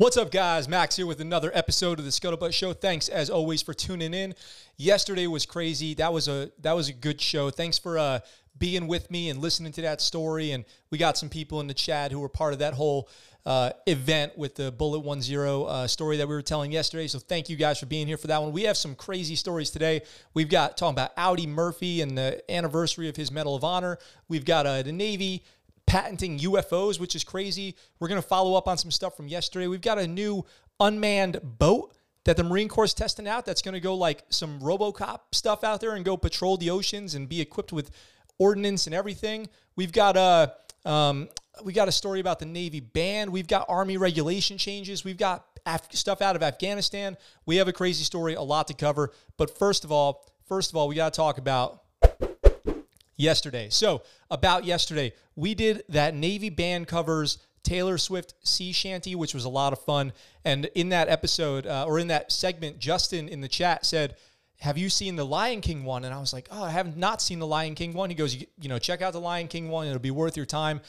What's up, guys? Max here with another episode of the Scuttlebutt Show. Thanks, as always, for tuning in. Yesterday was crazy. That was a that was a good show. Thanks for uh, being with me and listening to that story. And we got some people in the chat who were part of that whole uh, event with the Bullet One Zero uh, story that we were telling yesterday. So thank you guys for being here for that one. We have some crazy stories today. We've got talking about Audie Murphy and the anniversary of his Medal of Honor. We've got uh, the Navy patenting UFOs, which is crazy. We're going to follow up on some stuff from yesterday. We've got a new unmanned boat that the Marine Corps is testing out that's going to go like some Robocop stuff out there and go patrol the oceans and be equipped with ordnance and everything. We've got a um, we got a story about the Navy band. We've got Army regulation changes. We've got Af- stuff out of Afghanistan. We have a crazy story, a lot to cover. But first of all, first of all, we got to talk about yesterday. So, about yesterday, we did that Navy band covers Taylor Swift Sea Shanty, which was a lot of fun. And in that episode, uh, or in that segment, Justin in the chat said, have you seen the Lion King one? And I was like, oh, I have not seen the Lion King one. He goes, you, know, check out the Lion King one. It'll be worth your time.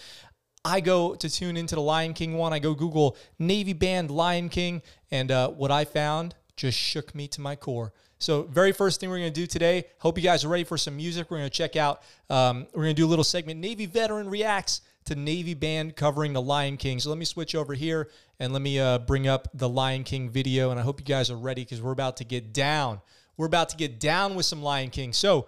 I go to tune into the Lion King one. I go Google Navy Band Lion King, and uh, what I found just shook me to my core. So, very first thing we're going to do today, hope you guys are ready for some music. We're going to check out, um, we're going to do a little segment Navy Veteran Reacts to Navy Band covering the Lion King. So, let me switch over here and let me uh, bring up the Lion King video. And I hope you guys are ready because we're about to get down. We're about to get down with some Lion King. So,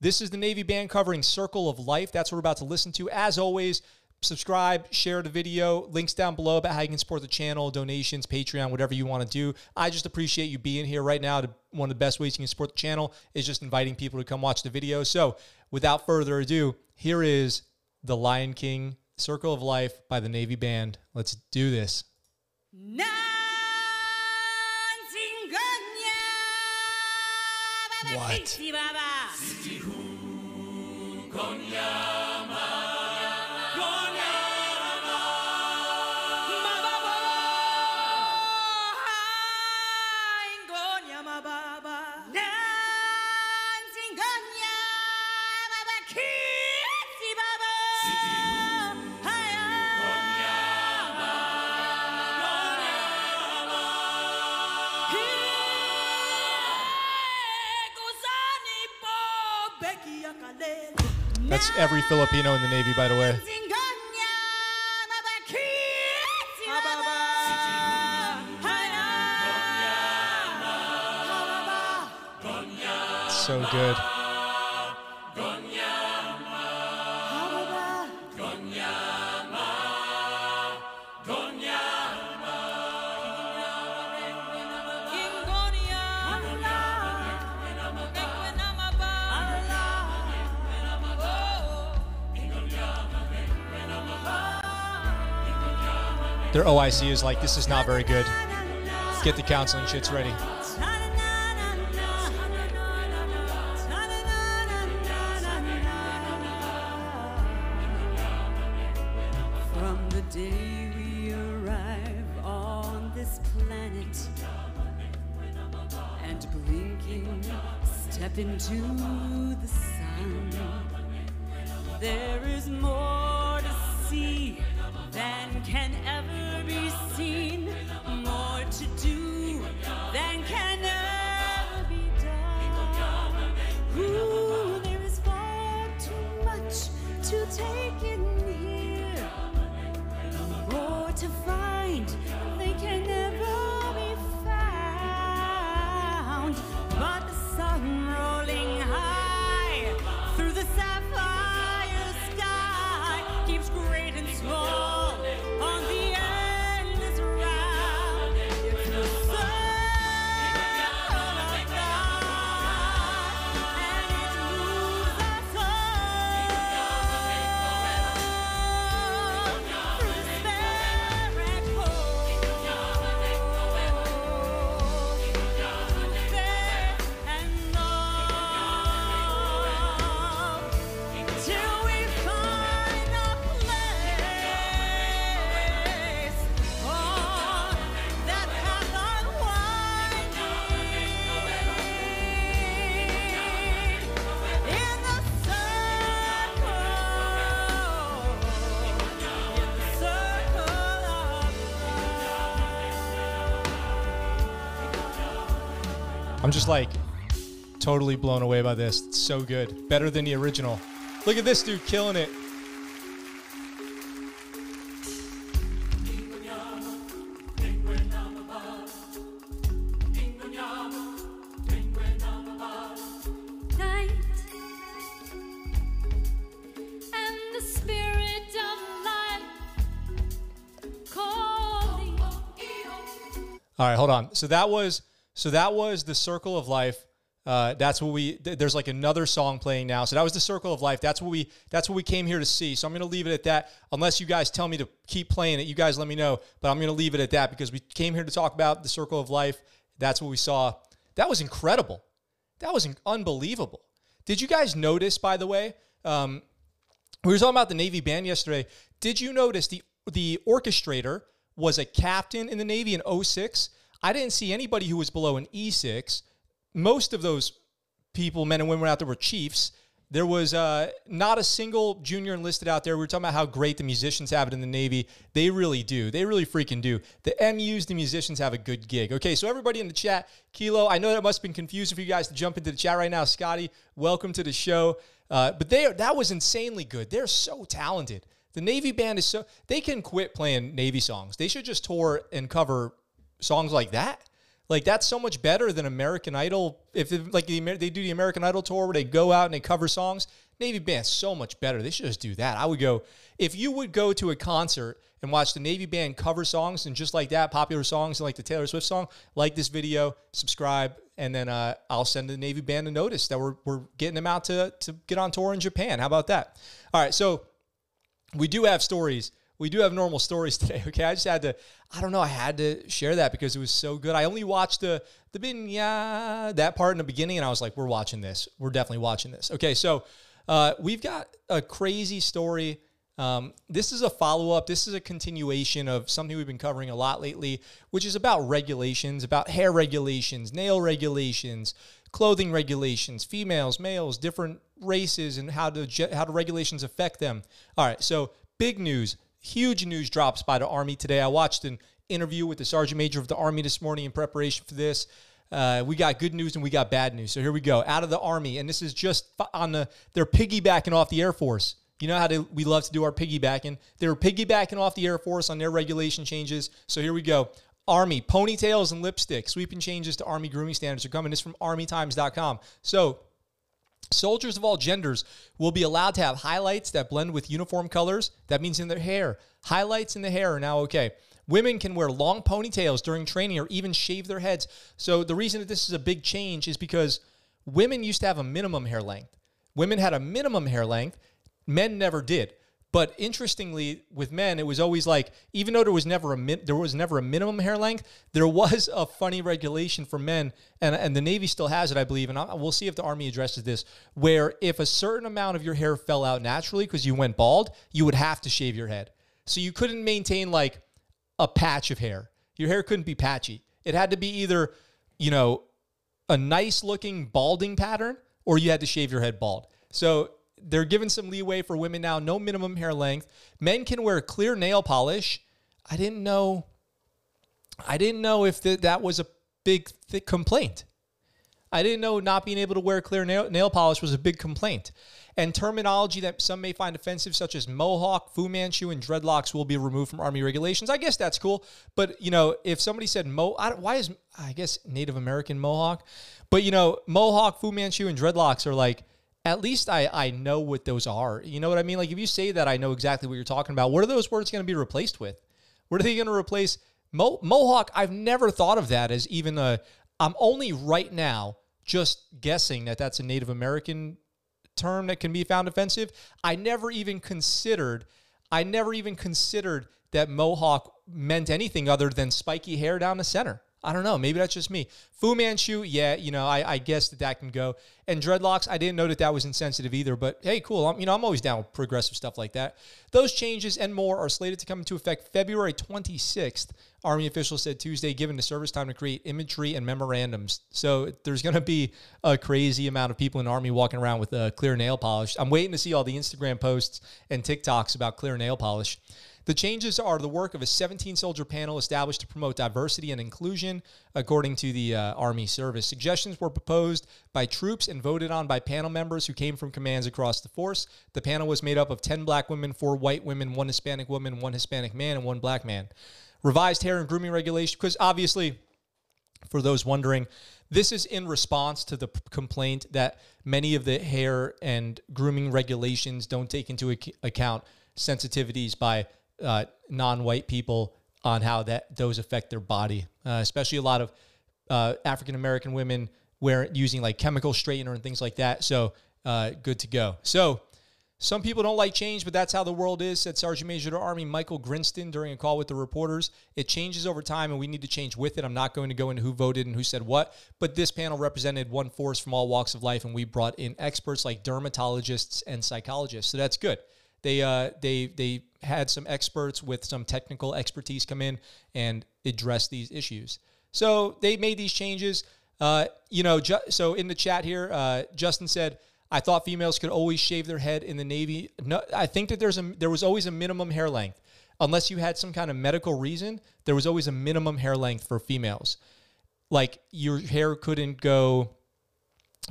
this is the Navy Band covering Circle of Life. That's what we're about to listen to. As always, subscribe, share the video. Links down below about how you can support the channel, donations, Patreon, whatever you want to do. I just appreciate you being here right now. One of the best ways you can support the channel is just inviting people to come watch the video. So, without further ado, here is The Lion King Circle of Life by the Navy Band. Let's do this. What? That's every Filipino in the Navy, by the way. So good. Their OIC is like, this is not very good. Get the counseling shits ready. I'm just like totally blown away by this. It's so good. Better than the original. Look at this dude killing it. night and the spirit of life calling All right, hold on. So that was so that was the circle of life. Uh, that's what we. th- There's like another song playing now. So that was the circle of life. That's what we. That's what we came here to see. So I'm gonna leave it at that. Unless you guys tell me to keep playing it, you guys let me know. But I'm gonna leave it at that because we came here to talk about the circle of life. That's what we saw. That was incredible. That was in- unbelievable. Did you guys notice, by the way? Um, we were talking about the Navy band yesterday. Did you notice the the orchestrator was a captain in the Navy in 06? I didn't see anybody who was below an E6. Most of those people, men and women out there, were chiefs. There was uh, not a single junior enlisted out there. We were talking about how great the musicians have it in the Navy. They really do. They really freaking do. The MUs, the musicians have a good gig. Okay, so everybody in the chat, Kilo, I know that must have been confusing for you guys to jump into the chat right now. Scotty, welcome to the show. Uh, but they that was insanely good. They're so talented. The Navy band is so they can quit playing Navy songs. They should just tour and cover songs like that. Like that's so much better than American Idol. If it, like the, they do the American Idol tour where they go out and they cover songs, Navy band so much better. They should just do that. I would go if you would go to a concert and watch the Navy band cover songs and just like that, popular songs like the Taylor Swift song. Like this video, subscribe, and then uh, I'll send the Navy band a notice that we're we're getting them out to to get on tour in Japan. How about that? All right, so we do have stories. We do have normal stories today. Okay, I just had to. I don't know. I had to share that because it was so good. I only watched the the binya that part in the beginning, and I was like, "We're watching this. We're definitely watching this." Okay, so uh, we've got a crazy story. Um, this is a follow up. This is a continuation of something we've been covering a lot lately, which is about regulations, about hair regulations, nail regulations, clothing regulations, females, males, different races, and how do how do regulations affect them. All right, so big news, huge news drops by the Army today. I watched an interview with the Sergeant Major of the Army this morning in preparation for this. Uh, we got good news and we got bad news. So here we go. Out of the Army, and this is just on the they're piggybacking off the Air Force. You know how we love to do our piggybacking. They were piggybacking off the Air Force on their regulation changes. So here we go. Army ponytails and lipstick sweeping changes to Army grooming standards are coming. This is from ArmyTimes.com. So Soldiers of all genders will be allowed to have highlights that blend with uniform colors. That means in their hair. Highlights in the hair are now okay. Women can wear long ponytails during training or even shave their heads. So the reason that this is a big change is because women used to have a minimum hair length. Women had a minimum hair length. Men never did. But interestingly, with men, it was always like even though there was never a min- there was never a minimum hair length, there was a funny regulation for men, and and the Navy still has it, I believe, and I, we'll see if the Army addresses this, where if a certain amount of your hair fell out naturally because you went bald, you would have to shave your head, so you couldn't maintain like a patch of hair. Your hair couldn't be patchy. It had to be either, you know, a nice looking balding pattern or you had to shave your head bald. So they're giving some leeway for women now, no minimum hair length. Men can wear clear nail polish. I didn't know I didn't know if th- that was a big th- complaint. I didn't know not being able to wear clear nail, nail polish was a big complaint. And terminology that some may find offensive, such as mohawk, Fu Manchu, and dreadlocks, will be removed from Army regulations. I guess that's cool. But you know, if somebody said mo, why is I guess Native American mohawk? But you know, mohawk, Fu Manchu, and dreadlocks are like. At least I, I know what those are. You know what I mean? Like if you say that, I know exactly what you're talking about. What are those words going to be replaced with? What are they going to replace? Mo- Mohawk, I've never thought of that as even a. I'm only right now just guessing that that's a Native American term that can be found offensive. I never even considered. I never even considered that Mohawk meant anything other than spiky hair down the center. I don't know. Maybe that's just me. Fu Manchu, yeah, you know, I, I guess that that can go. And dreadlocks, I didn't know that that was insensitive either. But hey, cool. I'm, you know, I'm always down with progressive stuff like that. Those changes and more are slated to come into effect February 26th. Army officials said Tuesday, given the service time to create imagery and memorandums. So there's going to be a crazy amount of people in the Army walking around with uh, clear nail polish. I'm waiting to see all the Instagram posts and TikToks about clear nail polish. The changes are the work of a 17 soldier panel established to promote diversity and inclusion, according to the uh, Army service. Suggestions were proposed by troops and voted on by panel members who came from commands across the force. The panel was made up of 10 black women, four white women, one Hispanic woman, one Hispanic man, and one black man. Revised hair and grooming regulation, because obviously, for those wondering, this is in response to the p- complaint that many of the hair and grooming regulations don't take into ac- account sensitivities by uh, non-white people on how that those affect their body, uh, especially a lot of uh, African American women wear using like chemical straightener and things like that. So uh, good to go. So some people don't like change, but that's how the world is, said Sergeant Major the Army Michael Grinston during a call with the reporters. It changes over time, and we need to change with it. I'm not going to go into who voted and who said what, but this panel represented one force from all walks of life, and we brought in experts like dermatologists and psychologists. So that's good. They uh, they they had some experts with some technical expertise come in and address these issues. So they made these changes. Uh, you know, ju- so in the chat here, uh, Justin said, "I thought females could always shave their head in the Navy. No, I think that there's a there was always a minimum hair length, unless you had some kind of medical reason. There was always a minimum hair length for females. Like your hair couldn't go,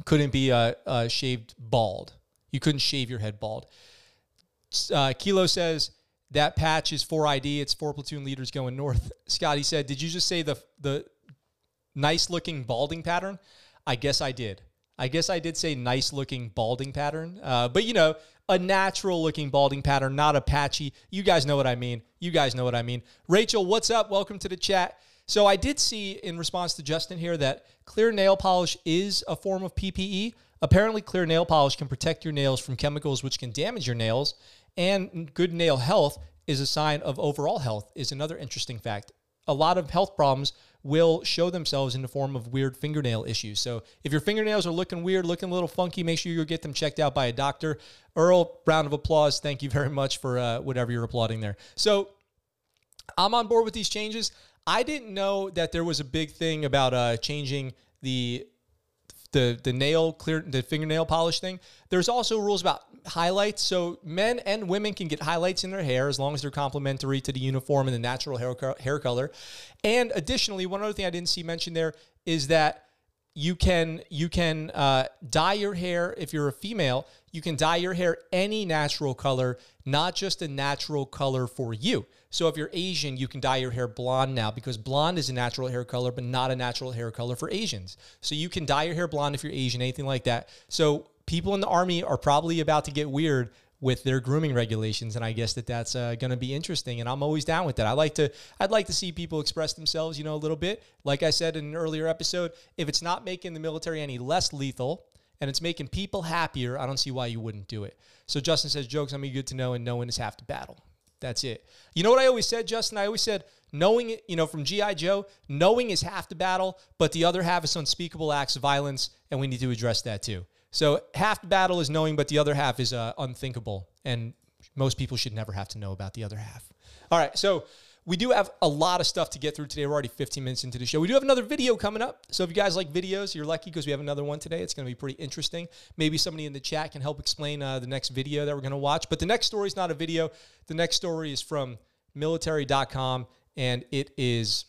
couldn't be uh, uh, shaved bald. You couldn't shave your head bald. Uh, Kilo says that patch is 4ID. It's four platoon leaders going north. Scotty said, "Did you just say the the nice looking balding pattern?" I guess I did. I guess I did say nice looking balding pattern. Uh, but you know, a natural looking balding pattern, not a patchy. You guys know what I mean. You guys know what I mean. Rachel, what's up? Welcome to the chat. So I did see in response to Justin here that clear nail polish is a form of PPE. Apparently, clear nail polish can protect your nails from chemicals which can damage your nails, and good nail health is a sign of overall health. Is another interesting fact. A lot of health problems will show themselves in the form of weird fingernail issues. So if your fingernails are looking weird, looking a little funky, make sure you get them checked out by a doctor. Earl, round of applause. Thank you very much for uh, whatever you're applauding there. So I'm on board with these changes. I didn't know that there was a big thing about uh, changing the the the nail clear the fingernail polish thing. There's also rules about highlights. So men and women can get highlights in their hair as long as they're complementary to the uniform and the natural hair hair color. And additionally, one other thing I didn't see mentioned there is that you can you can uh, dye your hair if you're a female. You can dye your hair any natural color, not just a natural color for you. So if you're Asian, you can dye your hair blonde now because blonde is a natural hair color, but not a natural hair color for Asians. So you can dye your hair blonde if you're Asian, anything like that. So people in the army are probably about to get weird with their grooming regulations, and I guess that that's uh, going to be interesting. And I'm always down with that. I like to, I'd like to see people express themselves, you know, a little bit. Like I said in an earlier episode, if it's not making the military any less lethal and it's making people happier, I don't see why you wouldn't do it. So Justin says, jokes me, good to know, and knowing is half the battle. That's it. You know what I always said, Justin? I always said, knowing you know, from G.I. Joe, knowing is half the battle, but the other half is unspeakable acts of violence, and we need to address that too. So half the battle is knowing, but the other half is uh, unthinkable, and most people should never have to know about the other half. All right, so we do have a lot of stuff to get through today. We're already 15 minutes into the show. We do have another video coming up. So if you guys like videos, you're lucky because we have another one today. It's going to be pretty interesting. Maybe somebody in the chat can help explain uh, the next video that we're going to watch. But the next story is not a video. The next story is from military.com, and it is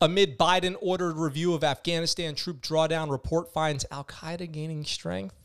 amid Biden ordered review of Afghanistan troop drawdown report finds Al Qaeda gaining strength.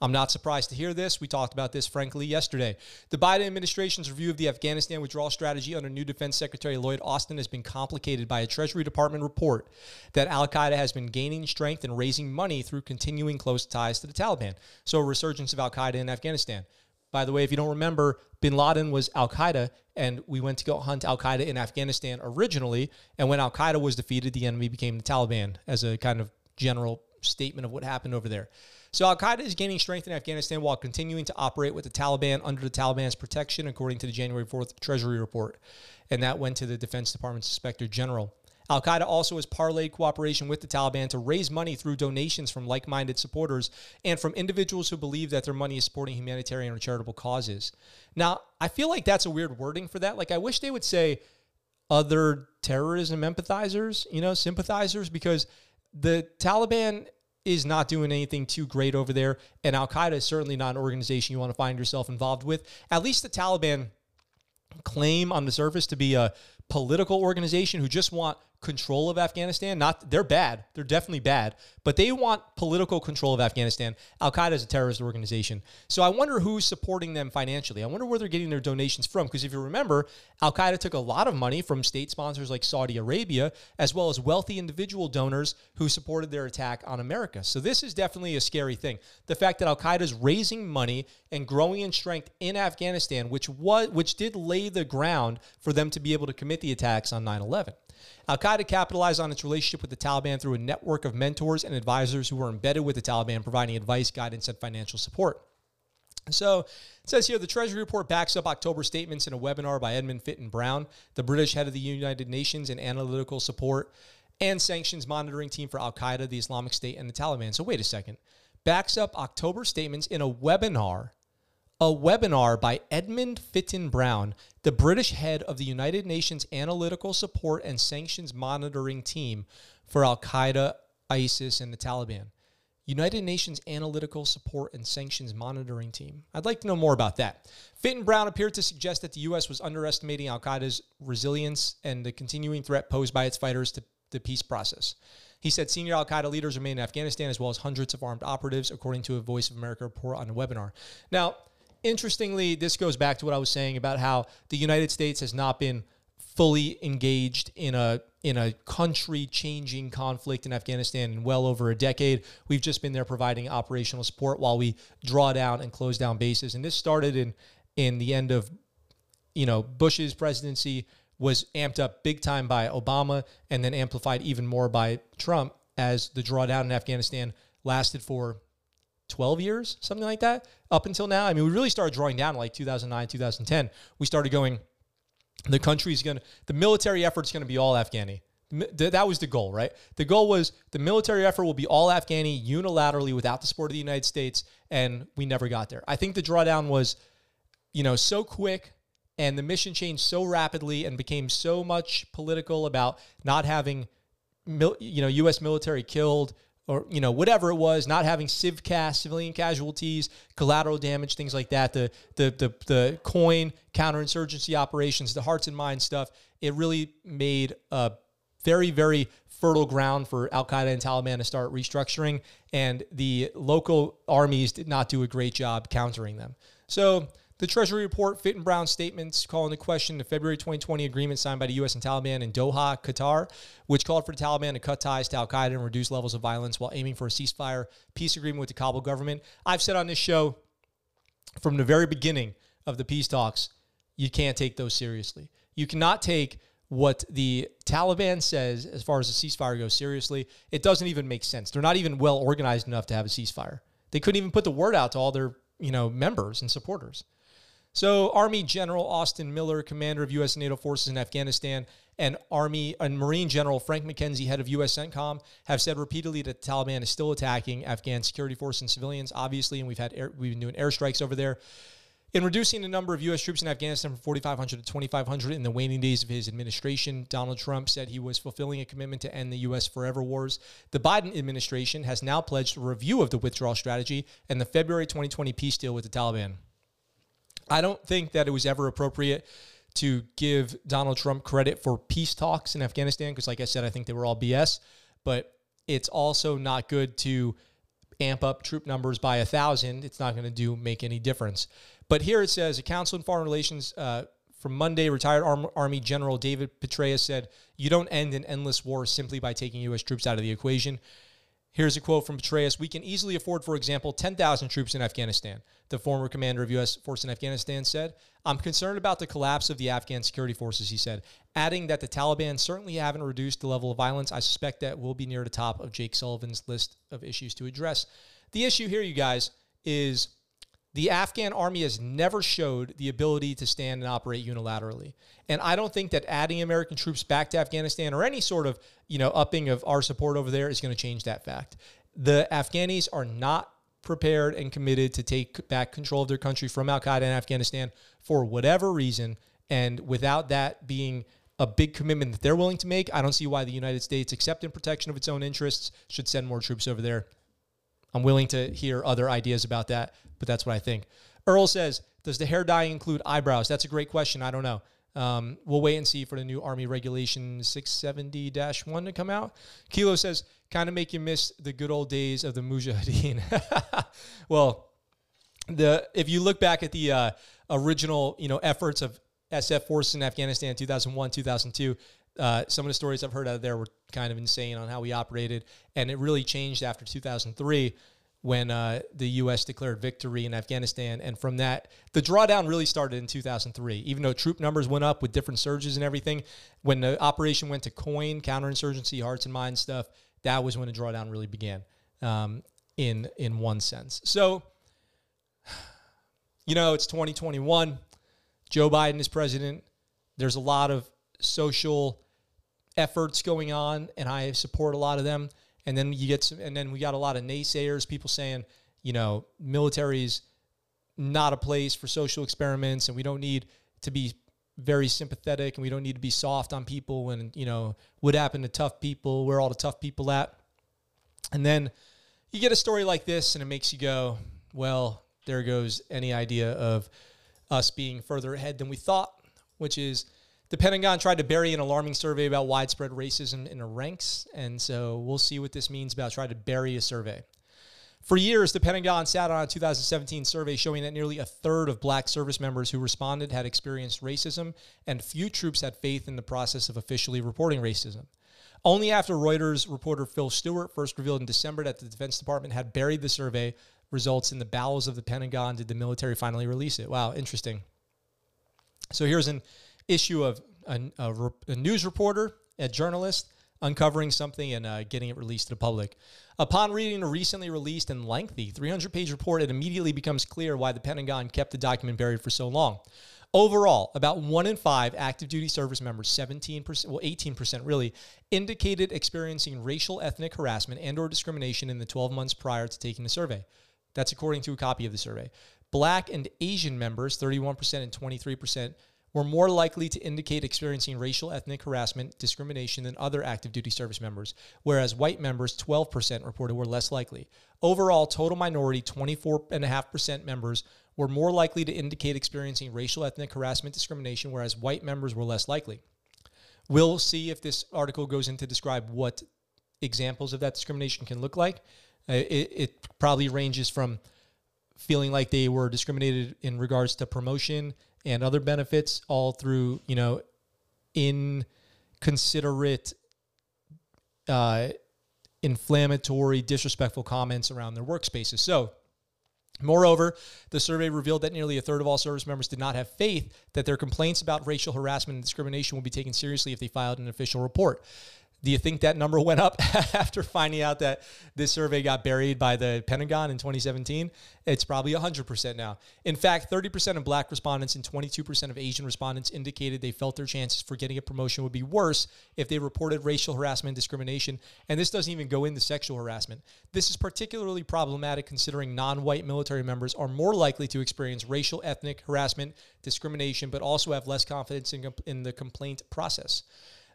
I'm not surprised to hear this. We talked about this, frankly, yesterday. The Biden administration's review of the Afghanistan withdrawal strategy under new Defense Secretary Lloyd Austin has been complicated by a Treasury Department report that Al Qaeda has been gaining strength and raising money through continuing close ties to the Taliban. So, a resurgence of Al Qaeda in Afghanistan. By the way, if you don't remember, bin Laden was Al Qaeda, and we went to go hunt Al Qaeda in Afghanistan originally. And when Al Qaeda was defeated, the enemy became the Taliban as a kind of general statement of what happened over there. So Al Qaeda is gaining strength in Afghanistan while continuing to operate with the Taliban under the Taliban's protection, according to the January 4th Treasury report. And that went to the Defense Department's Inspector General. Al Qaeda also has parlayed cooperation with the Taliban to raise money through donations from like minded supporters and from individuals who believe that their money is supporting humanitarian or charitable causes. Now, I feel like that's a weird wording for that. Like, I wish they would say other terrorism empathizers, you know, sympathizers, because the Taliban is not doing anything too great over there. And Al Qaeda is certainly not an organization you want to find yourself involved with. At least the Taliban claim on the surface to be a political organization who just want control of Afghanistan. Not they're bad. They're definitely bad, but they want political control of Afghanistan. Al Qaeda is a terrorist organization. So I wonder who's supporting them financially. I wonder where they're getting their donations from because if you remember, Al Qaeda took a lot of money from state sponsors like Saudi Arabia as well as wealthy individual donors who supported their attack on America. So this is definitely a scary thing. The fact that Al Qaeda is raising money and growing in strength in Afghanistan, which was which did lay the ground for them to be able to commit the attacks on 9/11. Al Qaeda capitalized on its relationship with the Taliban through a network of mentors and advisors who were embedded with the Taliban, providing advice, guidance, and financial support. So it says here the Treasury report backs up October statements in a webinar by Edmund Fitton Brown, the British head of the United Nations and analytical support and sanctions monitoring team for Al Qaeda, the Islamic State, and the Taliban. So wait a second. Backs up October statements in a webinar a webinar by Edmund Fitton Brown, the British head of the United Nations Analytical Support and Sanctions Monitoring Team for Al Qaeda, ISIS, and the Taliban. United Nations Analytical Support and Sanctions Monitoring Team. I'd like to know more about that. Fitton Brown appeared to suggest that the U.S. was underestimating Al Qaeda's resilience and the continuing threat posed by its fighters to the peace process. He said senior Al Qaeda leaders remain in Afghanistan as well as hundreds of armed operatives, according to a Voice of America report on the webinar. Now, interestingly, this goes back to what I was saying about how the United States has not been fully engaged in a in a country changing conflict in Afghanistan in well over a decade. We've just been there providing operational support while we draw down and close down bases. And this started in in the end of you know Bush's presidency was amped up big time by Obama and then amplified even more by Trump as the drawdown in Afghanistan lasted for 12 years, something like that, up until now. I mean, we really started drawing down like 2009, 2010. We started going, the country's going to, the military effort's going to be all Afghani. That was the goal, right? The goal was the military effort will be all Afghani unilaterally without the support of the United States, and we never got there. I think the drawdown was, you know, so quick and the mission changed so rapidly and became so much political about not having you know US military killed or you know whatever it was not having civcas civilian casualties collateral damage things like that the the the, the coin counterinsurgency operations the hearts and minds stuff it really made a very very fertile ground for Al Qaeda and Taliban to start restructuring and the local armies did not do a great job countering them. So the Treasury report, Fitton Brown statements call into question the February 2020 agreement signed by the U.S. and Taliban in Doha, Qatar, which called for the Taliban to cut ties to Al Qaeda and reduce levels of violence while aiming for a ceasefire peace agreement with the Kabul government. I've said on this show from the very beginning of the peace talks, you can't take those seriously. You cannot take what the Taliban says as far as a ceasefire goes seriously. It doesn't even make sense. They're not even well organized enough to have a ceasefire. They couldn't even put the word out to all their, you know, members and supporters. So, Army General Austin Miller, commander of U.S. NATO forces in Afghanistan, and Army and Marine General Frank McKenzie, head of U.S. CENTCOM, have said repeatedly that the Taliban is still attacking Afghan security forces and civilians, obviously, and we've had air, we've been doing airstrikes over there. In reducing the number of U.S. troops in Afghanistan from 4,500 to 2,500 in the waning days of his administration, Donald Trump said he was fulfilling a commitment to end the U.S. forever wars. The Biden administration has now pledged a review of the withdrawal strategy and the February 2020 peace deal with the Taliban. I don't think that it was ever appropriate to give Donald Trump credit for peace talks in Afghanistan because, like I said, I think they were all BS. But it's also not good to amp up troop numbers by a thousand. It's not going to do make any difference. But here it says a council in foreign relations uh, from Monday, retired Army General David Petraeus said, "You don't end an endless war simply by taking U.S. troops out of the equation." Here's a quote from Petraeus. We can easily afford, for example, 10,000 troops in Afghanistan. The former commander of U.S. force in Afghanistan said, I'm concerned about the collapse of the Afghan security forces, he said, adding that the Taliban certainly haven't reduced the level of violence. I suspect that will be near the top of Jake Sullivan's list of issues to address. The issue here, you guys, is the Afghan army has never showed the ability to stand and operate unilaterally. And I don't think that adding American troops back to Afghanistan or any sort of, you know, upping of our support over there is going to change that fact. The Afghanis are not prepared and committed to take back control of their country from Al Qaeda in Afghanistan for whatever reason. And without that being a big commitment that they're willing to make, I don't see why the United States, except in protection of its own interests, should send more troops over there. I'm willing to hear other ideas about that, but that's what I think. Earl says Does the hair dye include eyebrows? That's a great question. I don't know. Um, we'll wait and see for the new Army Regulation 670 1 to come out. Kilo says, kind of make you miss the good old days of the Mujahideen. well, the if you look back at the uh, original you know efforts of SF forces in Afghanistan 2001 2002 uh, some of the stories I've heard out there were kind of insane on how we operated and it really changed after 2003 when uh, the U.S. declared victory in Afghanistan and from that the drawdown really started in 2003 even though troop numbers went up with different surges and everything when the operation went to coin counterinsurgency hearts and minds stuff that was when the drawdown really began um, in in one sense so you know, it's 2021. Joe Biden is president. There's a lot of social efforts going on, and I support a lot of them. And then you get some, and then we got a lot of naysayers, people saying, you know, military's not a place for social experiments, and we don't need to be very sympathetic, and we don't need to be soft on people. And you know, what happened to tough people? Where all the tough people at? And then you get a story like this, and it makes you go, well, there goes any idea of us being further ahead than we thought, which is the Pentagon tried to bury an alarming survey about widespread racism in the ranks. And so we'll see what this means about trying to bury a survey. For years, the Pentagon sat on a 2017 survey showing that nearly a third of black service members who responded had experienced racism, and few troops had faith in the process of officially reporting racism. Only after Reuters reporter Phil Stewart first revealed in December that the Defense Department had buried the survey results in the bowels of the Pentagon did the military finally release it. Wow, interesting. So here's an issue of a, a, a news reporter, a journalist, uncovering something and uh, getting it released to the public. Upon reading a recently released and lengthy 300 page report, it immediately becomes clear why the Pentagon kept the document buried for so long. Overall, about one in five active duty service members, 17%, well, 18% really, indicated experiencing racial ethnic harassment and or discrimination in the 12 months prior to taking the survey. That's according to a copy of the survey. Black and Asian members, 31% and 23%, were more likely to indicate experiencing racial ethnic harassment, discrimination than other active duty service members, whereas white members, 12%, reported were less likely. Overall, total minority, 24.5% members, were more likely to indicate experiencing racial ethnic harassment, discrimination, whereas white members were less likely. We'll see if this article goes into describe what examples of that discrimination can look like. Uh, it, it probably ranges from feeling like they were discriminated in regards to promotion and other benefits, all through you know inconsiderate, uh, inflammatory, disrespectful comments around their workspaces. So. Moreover, the survey revealed that nearly a third of all service members did not have faith that their complaints about racial harassment and discrimination would be taken seriously if they filed an official report. Do you think that number went up after finding out that this survey got buried by the Pentagon in 2017? It's probably 100% now. In fact, 30% of black respondents and 22% of Asian respondents indicated they felt their chances for getting a promotion would be worse if they reported racial harassment and discrimination. And this doesn't even go into sexual harassment. This is particularly problematic considering non white military members are more likely to experience racial, ethnic harassment, discrimination, but also have less confidence in, in the complaint process.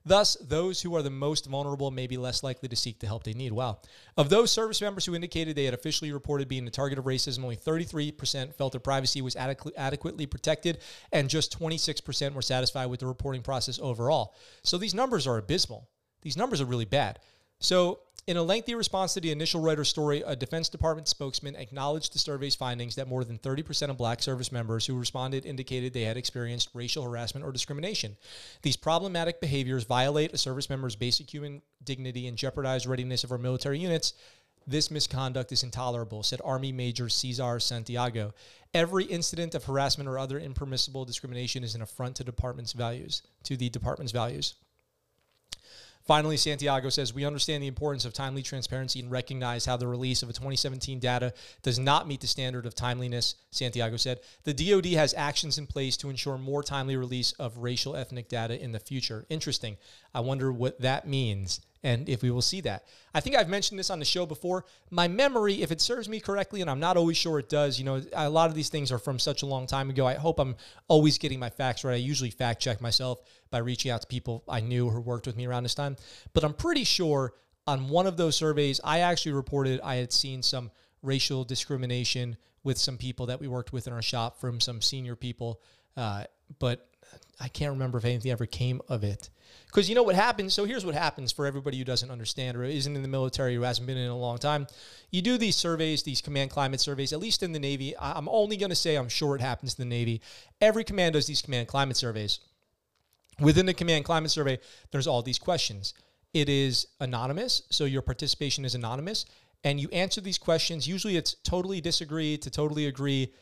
Thus, those who are the most vulnerable may be less likely to seek the help they need. Wow. Of those service members who indicated they had officially reported being the target of racism, only 33% felt their privacy was adequ- adequately protected, and just 26% were satisfied with the reporting process overall. So these numbers are abysmal. These numbers are really bad. So, in a lengthy response to the initial Reuters story, a Defense Department spokesman acknowledged the survey's findings that more than 30% of black service members who responded indicated they had experienced racial harassment or discrimination. These problematic behaviors violate a service member's basic human dignity and jeopardize readiness of our military units. This misconduct is intolerable, said Army Major Cesar Santiago. Every incident of harassment or other impermissible discrimination is an affront to department's values, to the department's values. Finally, Santiago says, We understand the importance of timely transparency and recognize how the release of a 2017 data does not meet the standard of timeliness, Santiago said. The DoD has actions in place to ensure more timely release of racial ethnic data in the future. Interesting. I wonder what that means and if we will see that. I think I've mentioned this on the show before. My memory, if it serves me correctly, and I'm not always sure it does, you know, a lot of these things are from such a long time ago. I hope I'm always getting my facts right. I usually fact check myself by reaching out to people I knew who worked with me around this time. But I'm pretty sure on one of those surveys, I actually reported I had seen some racial discrimination with some people that we worked with in our shop from some senior people. Uh, but I can't remember if anything ever came of it. Because you know what happens? So here's what happens for everybody who doesn't understand or isn't in the military or hasn't been in a long time. You do these surveys, these command climate surveys, at least in the Navy. I'm only going to say I'm sure it happens in the Navy. Every command does these command climate surveys. Within the command climate survey, there's all these questions. It is anonymous, so your participation is anonymous, and you answer these questions. Usually, it's totally disagree to totally agree,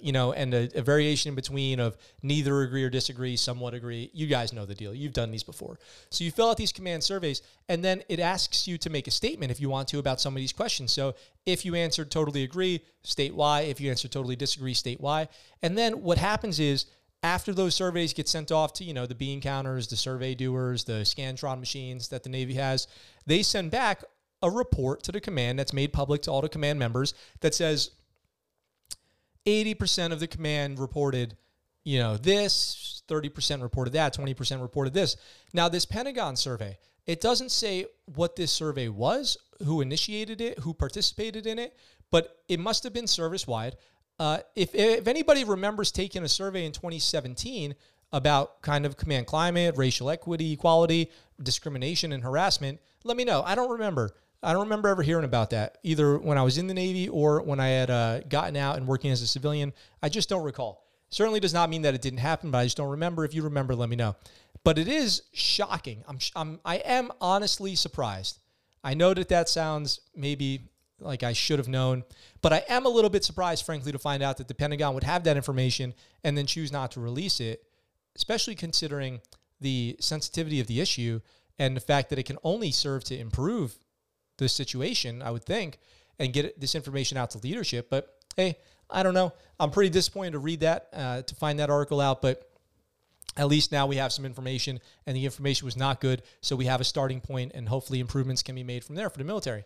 you know, and a, a variation in between of neither agree or disagree, somewhat agree. You guys know the deal. You've done these before. So you fill out these command surveys, and then it asks you to make a statement if you want to about some of these questions. So if you answered totally agree, state why. If you answered totally disagree, state why. And then what happens is after those surveys get sent off to you know the bean counters the survey doers the scantron machines that the navy has they send back a report to the command that's made public to all the command members that says 80% of the command reported you know this 30% reported that 20% reported this now this pentagon survey it doesn't say what this survey was who initiated it who participated in it but it must have been service wide uh, if, if anybody remembers taking a survey in 2017 about kind of command climate, racial equity, equality, discrimination, and harassment, let me know. I don't remember. I don't remember ever hearing about that, either when I was in the Navy or when I had uh, gotten out and working as a civilian. I just don't recall. Certainly does not mean that it didn't happen, but I just don't remember. If you remember, let me know. But it is shocking. I'm, I'm I am honestly surprised. I know that that sounds maybe like I should have known. But I am a little bit surprised, frankly, to find out that the Pentagon would have that information and then choose not to release it, especially considering the sensitivity of the issue and the fact that it can only serve to improve the situation, I would think, and get this information out to leadership. But hey, I don't know. I'm pretty disappointed to read that, uh, to find that article out, but at least now we have some information and the information was not good. So we have a starting point and hopefully improvements can be made from there for the military.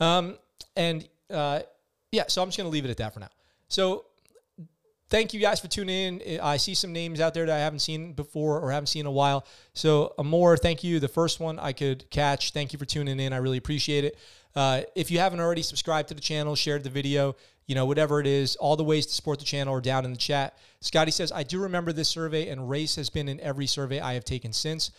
Um, and uh, yeah, so I'm just going to leave it at that for now. So thank you guys for tuning in. I see some names out there that I haven't seen before or haven't seen in a while. So Amor, thank you. The first one I could catch. Thank you for tuning in. I really appreciate it. Uh, if you haven't already subscribed to the channel, shared the video, you know, whatever it is, all the ways to support the channel are down in the chat. Scotty says, I do remember this survey, and race has been in every survey I have taken since.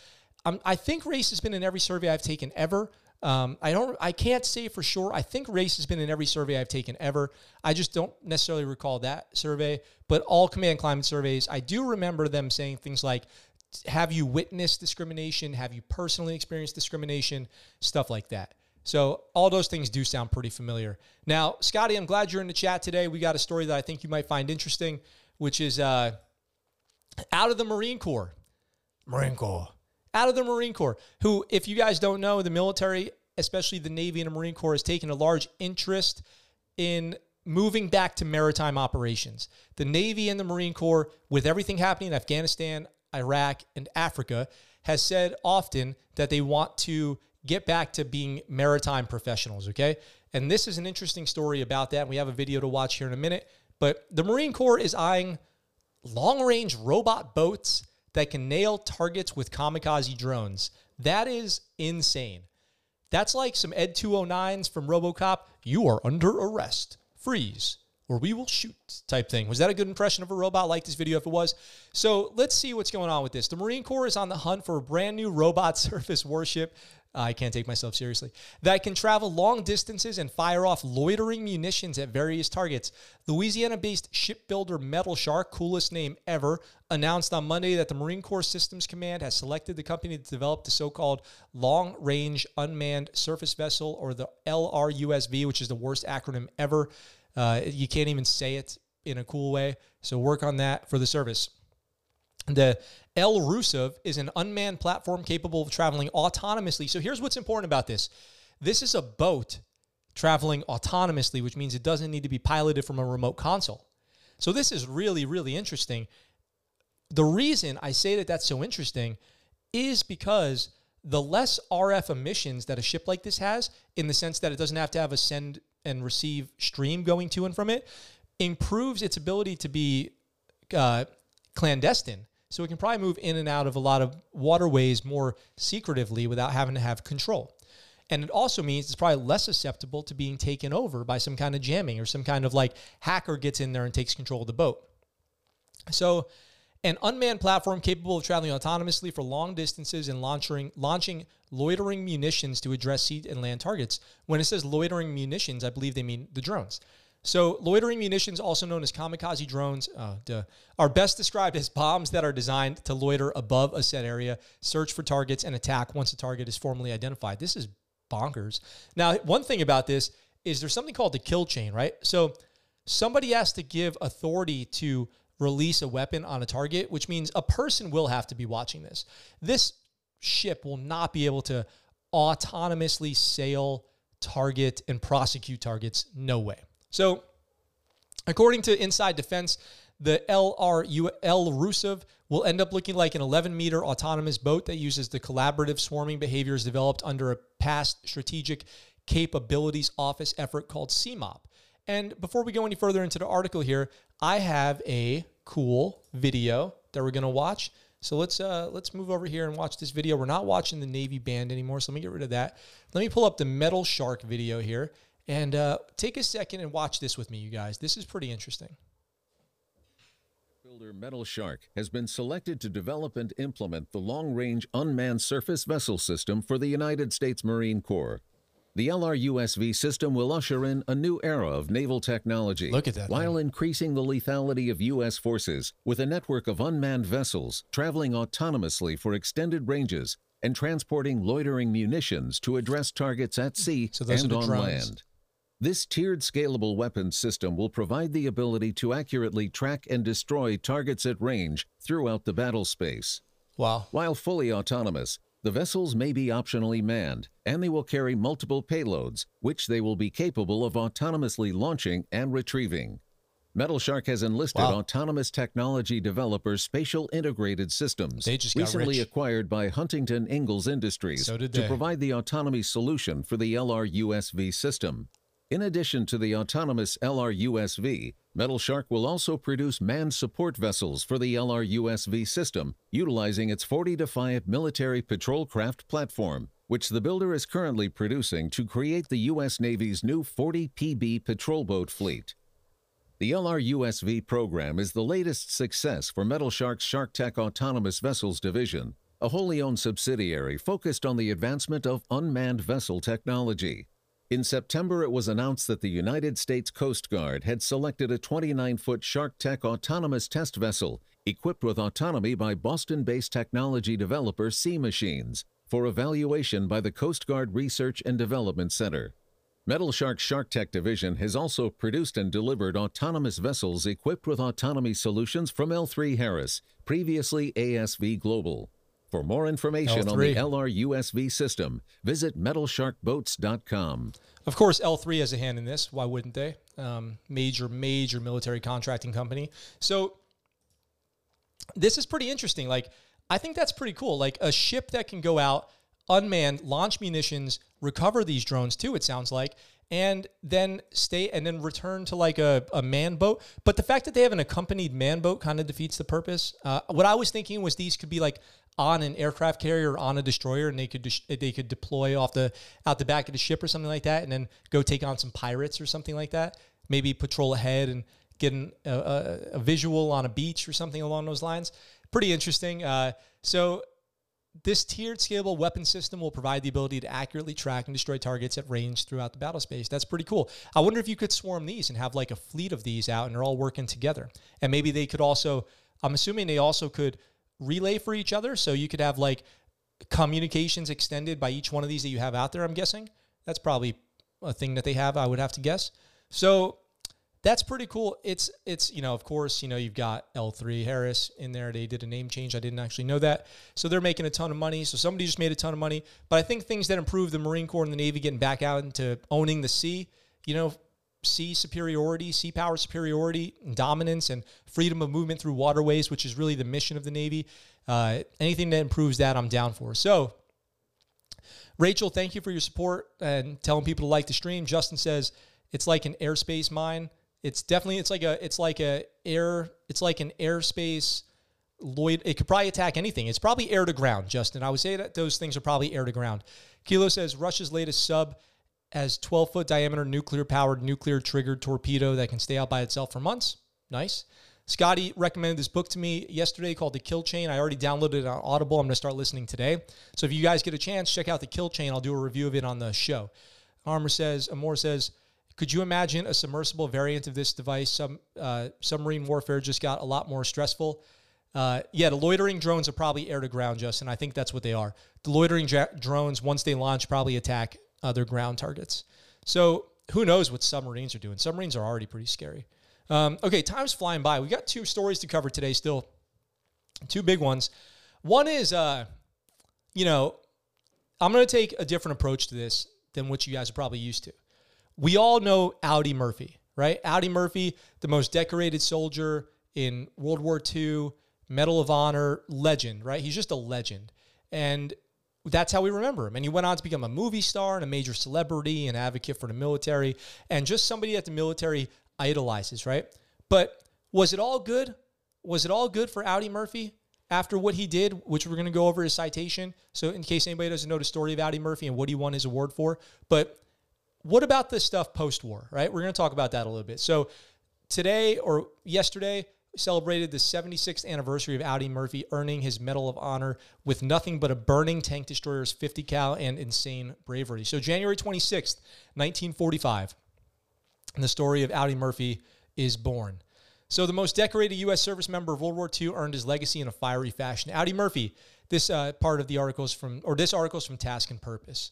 Um, I think race has been in every survey I've taken ever. Um, I don't. I can't say for sure. I think race has been in every survey I've taken ever. I just don't necessarily recall that survey. But all command climate surveys, I do remember them saying things like, "Have you witnessed discrimination? Have you personally experienced discrimination? Stuff like that." So all those things do sound pretty familiar. Now, Scotty, I'm glad you're in the chat today. We got a story that I think you might find interesting, which is uh, out of the Marine Corps. Marine Corps out of the Marine Corps, who, if you guys don't know, the military, especially the Navy and the Marine Corps, has taken a large interest in moving back to maritime operations. The Navy and the Marine Corps, with everything happening in Afghanistan, Iraq, and Africa, has said often that they want to get back to being maritime professionals, okay? And this is an interesting story about that. We have a video to watch here in a minute. But the Marine Corps is eyeing long range robot boats that can nail targets with kamikaze drones. That is insane. That's like some Ed 209s from Robocop. You are under arrest. Freeze. Or we will shoot type thing. Was that a good impression of a robot? Like this video if it was. So let's see what's going on with this. The Marine Corps is on the hunt for a brand new robot surface warship I can't take myself seriously. That can travel long distances and fire off loitering munitions at various targets. Louisiana based shipbuilder Metal Shark, coolest name ever, announced on Monday that the Marine Corps Systems Command has selected the company to develop the so called Long Range Unmanned Surface Vessel, or the LRUSV, which is the worst acronym ever. Uh, you can't even say it in a cool way. So work on that for the service. The LRUSV is an unmanned platform capable of traveling autonomously. So here's what's important about this this is a boat traveling autonomously, which means it doesn't need to be piloted from a remote console. So this is really, really interesting. The reason I say that that's so interesting is because the less RF emissions that a ship like this has, in the sense that it doesn't have to have a send and receive stream going to and from it, improves its ability to be uh, clandestine. So it can probably move in and out of a lot of waterways more secretively without having to have control. And it also means it's probably less susceptible to being taken over by some kind of jamming or some kind of like hacker gets in there and takes control of the boat. So, an unmanned platform capable of traveling autonomously for long distances and launching launching loitering munitions to address sea and land targets. When it says loitering munitions, I believe they mean the drones. So, loitering munitions, also known as kamikaze drones, uh, duh, are best described as bombs that are designed to loiter above a set area, search for targets, and attack once a target is formally identified. This is bonkers. Now, one thing about this is there's something called the kill chain, right? So, somebody has to give authority to release a weapon on a target, which means a person will have to be watching this. This ship will not be able to autonomously sail, target, and prosecute targets. No way. So, according to Inside Defense, the LRU El Rusev will end up looking like an 11 meter autonomous boat that uses the collaborative swarming behaviors developed under a past strategic capabilities office effort called CMOP. And before we go any further into the article here, I have a cool video that we're going to watch. So let's uh, let's move over here and watch this video. We're not watching the Navy band anymore, so let me get rid of that. Let me pull up the Metal Shark video here and uh, take a second and watch this with me, you guys. This is pretty interesting. Builder Metal Shark has been selected to develop and implement the long range unmanned surface vessel system for the United States Marine Corps. The LRUSV system will usher in a new era of naval technology Look at that while increasing the lethality of U.S. forces with a network of unmanned vessels traveling autonomously for extended ranges and transporting loitering munitions to address targets at sea So and on drones. land. This tiered scalable weapons system will provide the ability to accurately track and destroy targets at range throughout the battle space. Wow. While fully autonomous, the vessels may be optionally manned, and they will carry multiple payloads, which they will be capable of autonomously launching and retrieving. Metal Shark has enlisted Wow. autonomous technology developer Spatial Integrated Systems, recently rich. acquired by Huntington Ingalls Industries, So to provide the autonomy solution for the LRUSV system. In addition to the autonomous LRUSV, Metal Shark will also produce manned support vessels for the LRUSV system, utilizing its 40 to 5 military patrol craft platform, which the builder is currently producing to create the U.S. Navy's new 40 PB patrol boat fleet. The LRUSV program is the latest success for Metal Shark's SharkTech Autonomous Vessels Division, a wholly owned subsidiary focused on the advancement of unmanned vessel technology. In September, it was announced that the United States Coast Guard had selected a 29 foot SharkTech autonomous test vessel equipped with autonomy by Boston based technology developer Sea Machines for evaluation by the Coast Guard Research and Development Center. Metal Shark SharkTech division has also produced and delivered autonomous vessels equipped with autonomy solutions from L3 Harris, previously ASV Global. For more information on the LRUSV system, visit metalsharkboats.com. Of course, L3 has a hand in this. Why wouldn't they? Um, major, major military contracting company. So this is pretty interesting. Like, I think that's pretty cool. Like a ship that can go out unmanned, launch munitions, recover these drones too. It sounds like, and then stay and then return to like a, a man boat. But the fact that they have an accompanied man boat kind of defeats the purpose. Uh, what I was thinking was these could be like on an aircraft carrier on a destroyer, and they could dis- they could deploy off the out the back of the ship or something like that, and then go take on some pirates or something like that. Maybe patrol ahead and get an, a, a, a visual on a beach or something along those lines. Pretty interesting. Uh, so this tiered scalable weapon system will provide the ability to accurately track and destroy targets at range throughout the battle space. That's pretty cool. I wonder if you could swarm these and have like a fleet of these out and they're all working together. And maybe they could also, I'm assuming they also could relay for each other. So you could have like communications extended by each one of these that you have out there, I'm guessing. That's probably a thing that they have, I would have to guess. So that's pretty cool. It's it's you know of course you know you've got L3 Harris in there. They did a name change. I didn't actually know that. So they're making a ton of money. So somebody just made a ton of money. But I think things that improve the Marine Corps and the Navy getting back out into owning the sea, you know, sea superiority, sea power superiority, dominance, and freedom of movement through waterways, which is really the mission of the Navy. Uh, anything that improves that, I'm down for. So. Rachel, thank you for your support and telling people to like the stream. Justin says it's like an airspace mine. It's definitely it's like a it's like a air it's like an airspace Lloyd, it could probably attack anything. It's probably air to ground, Justin. I would say that those things are probably air to ground. Kilo says Russia's latest sub has 12 foot diameter nuclear powered, nuclear triggered torpedo that can stay out by itself for months. Nice. Scotty recommended this book to me yesterday called The Kill Chain. I already downloaded it on Audible. I'm going to start listening today. So if you guys get a chance, check out The Kill Chain. I'll do a review of it on the show. Armor says, Amor says, could you imagine a submersible variant of this device? Some uh, submarine warfare just got a lot more stressful. Uh, yeah, the loitering drones are probably air to ground, Justin. I think that's what they are. The loitering dra- drones, once they launch, probably attack other ground targets. So who knows what submarines are doing? Submarines are already pretty scary. Um, okay, time's flying by. We got two stories to cover today still. Two big ones. One is, uh, you know, I'm going to take a different approach to this than what you guys are probably used to. We all know Audie Murphy, right? Audie Murphy, the most decorated soldier in World War II, Medal of Honor legend, right? He's just a legend. And that's how we remember him. And he went on to become a movie star and a major celebrity and advocate for the military and just somebody that the military idolizes, right? But was it all good? Was it all good for Audie Murphy after what he did, which we're going to go over his citation? So, in case anybody doesn't know the story of Audie Murphy and what he won his award for, but what about the stuff post war, right? We're going to talk about that a little bit. So, today or yesterday, celebrated the 76th anniversary of Audie Murphy earning his Medal of Honor with nothing but a burning tank destroyer's 50 cal and insane bravery. So January 26th, 1945, the story of Audie Murphy is born. So the most decorated U.S. service member of World War II earned his legacy in a fiery fashion. Audie Murphy. This uh, part of the articles from, or this article is from Task and Purpose.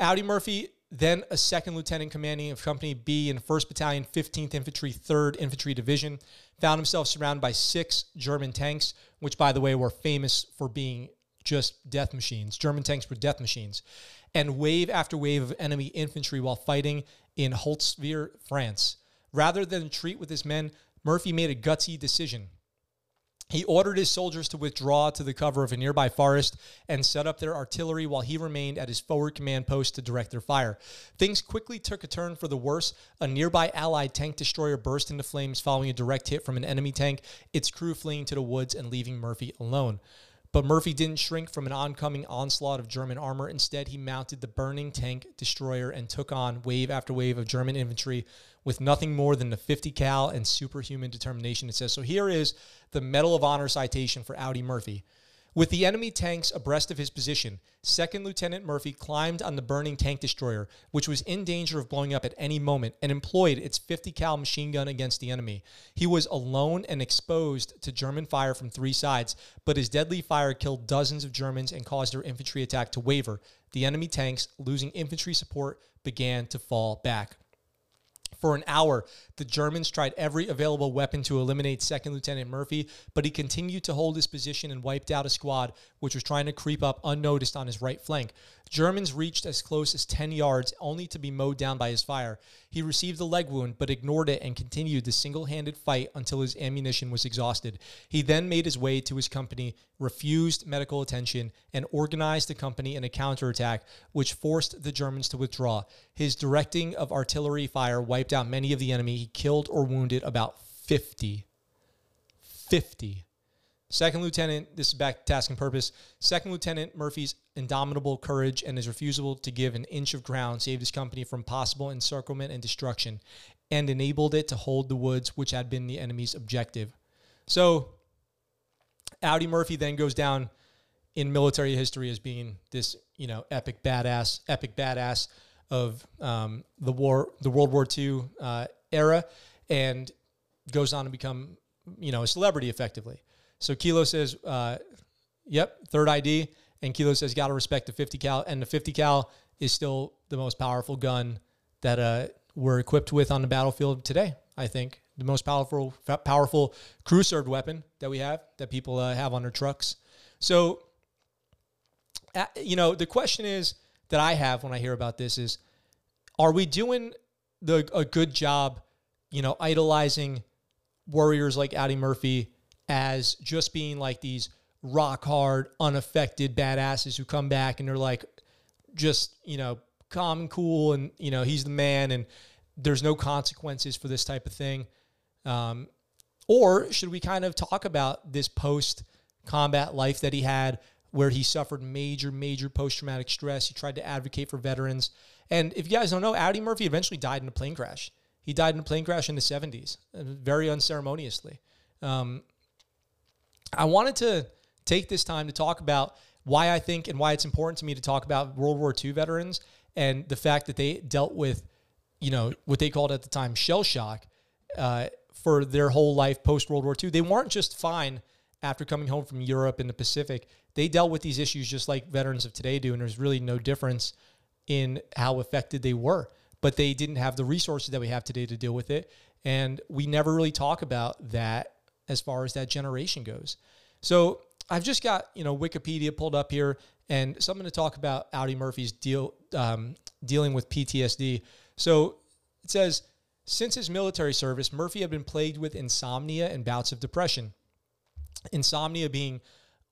Audie Murphy, then a second lieutenant commanding of Company B in 1st Battalion, 15th Infantry, 3rd Infantry Division, found himself surrounded by six German tanks, which, by the way, were famous for being just death machines. German tanks were death machines. And wave after wave of enemy infantry while fighting in Holtzwihr, France. Rather than retreat with his men, Murphy made a gutsy decision. He ordered his soldiers to withdraw to the cover of a nearby forest and set up their artillery while he remained at his forward command post to direct their fire. Things quickly took a turn for the worse. A nearby Allied tank destroyer burst into flames following a direct hit from an enemy tank, its crew fleeing to the woods and leaving Murphy alone. But Murphy didn't shrink from an oncoming onslaught of German armor. Instead, he mounted the burning tank destroyer and took on wave after wave of German infantry with nothing more than the 50 cal and superhuman determination. It says so. Here is the Medal of Honor citation for Audie Murphy. With the enemy tanks abreast of his position, Second Lieutenant Murphy climbed on the burning tank destroyer, which was in danger of blowing up at any moment, and employed its 50 cal machine gun against the enemy. He was alone and exposed to German fire from three sides, but his deadly fire killed dozens of Germans and caused their infantry attack to waver. The enemy tanks, losing infantry support, began to fall back. For an hour, the Germans tried every available weapon to eliminate Second Lieutenant Murphy, but he continued to hold his position and wiped out a squad which was trying to creep up unnoticed on his right flank. Germans reached as close as 10 yards, only to be mowed down by his fire. He received a leg wound, but ignored it and continued the single handed fight until his ammunition was exhausted. He then made his way to his company, refused medical attention, and organized the company in a counterattack, which forced the Germans to withdraw. His directing of artillery fire wiped out many of the enemy. He killed or wounded about 50. 50. Second Lieutenant, this is back to task and purpose. Second Lieutenant Murphy's indomitable courage and his refusal to give an inch of ground saved his company from possible encirclement and destruction and enabled it to hold the woods, which had been the enemy's objective. So, Audie Murphy then goes down in military history as being this, you know, epic badass, epic badass of um, the war, the World War II uh, era, and goes on to become, you know, a celebrity effectively. So Kilo says, uh, "Yep, third ID," and Kilo says, "Got to respect the 50 cal." And the 50 cal is still the most powerful gun that uh, we're equipped with on the battlefield today. I think the most powerful, powerful crew served weapon that we have that people uh, have on their trucks. So, uh, you know, the question is that I have when I hear about this is, are we doing the a good job, you know, idolizing warriors like Audie Murphy? as just being like these rock hard, unaffected badasses who come back and they're like just, you know, calm and cool and, you know, he's the man and there's no consequences for this type of thing. Um, or should we kind of talk about this post combat life that he had, where he suffered major, major post traumatic stress. He tried to advocate for veterans. And if you guys don't know, Audie Murphy eventually died in a plane crash. He died in a plane crash in the 70s, uh, very unceremoniously. Um, I wanted to take this time to talk about why I think and why it's important to me to talk about World War II veterans and the fact that they dealt with, you know, what they called at the time shell shock uh, for their whole life post World War II. They weren't just fine after coming home from Europe and the Pacific. They dealt with these issues just like veterans of today do, and there's really no difference in how affected they were. But they didn't have the resources that we have today to deal with it. And we never really talk about that as far as that generation goes. So I've just got, you know, Wikipedia pulled up here and something to talk about Audie Murphy's deal um, dealing with PTSD. So it says, since his military service, Murphy had been plagued with insomnia and bouts of depression. Insomnia being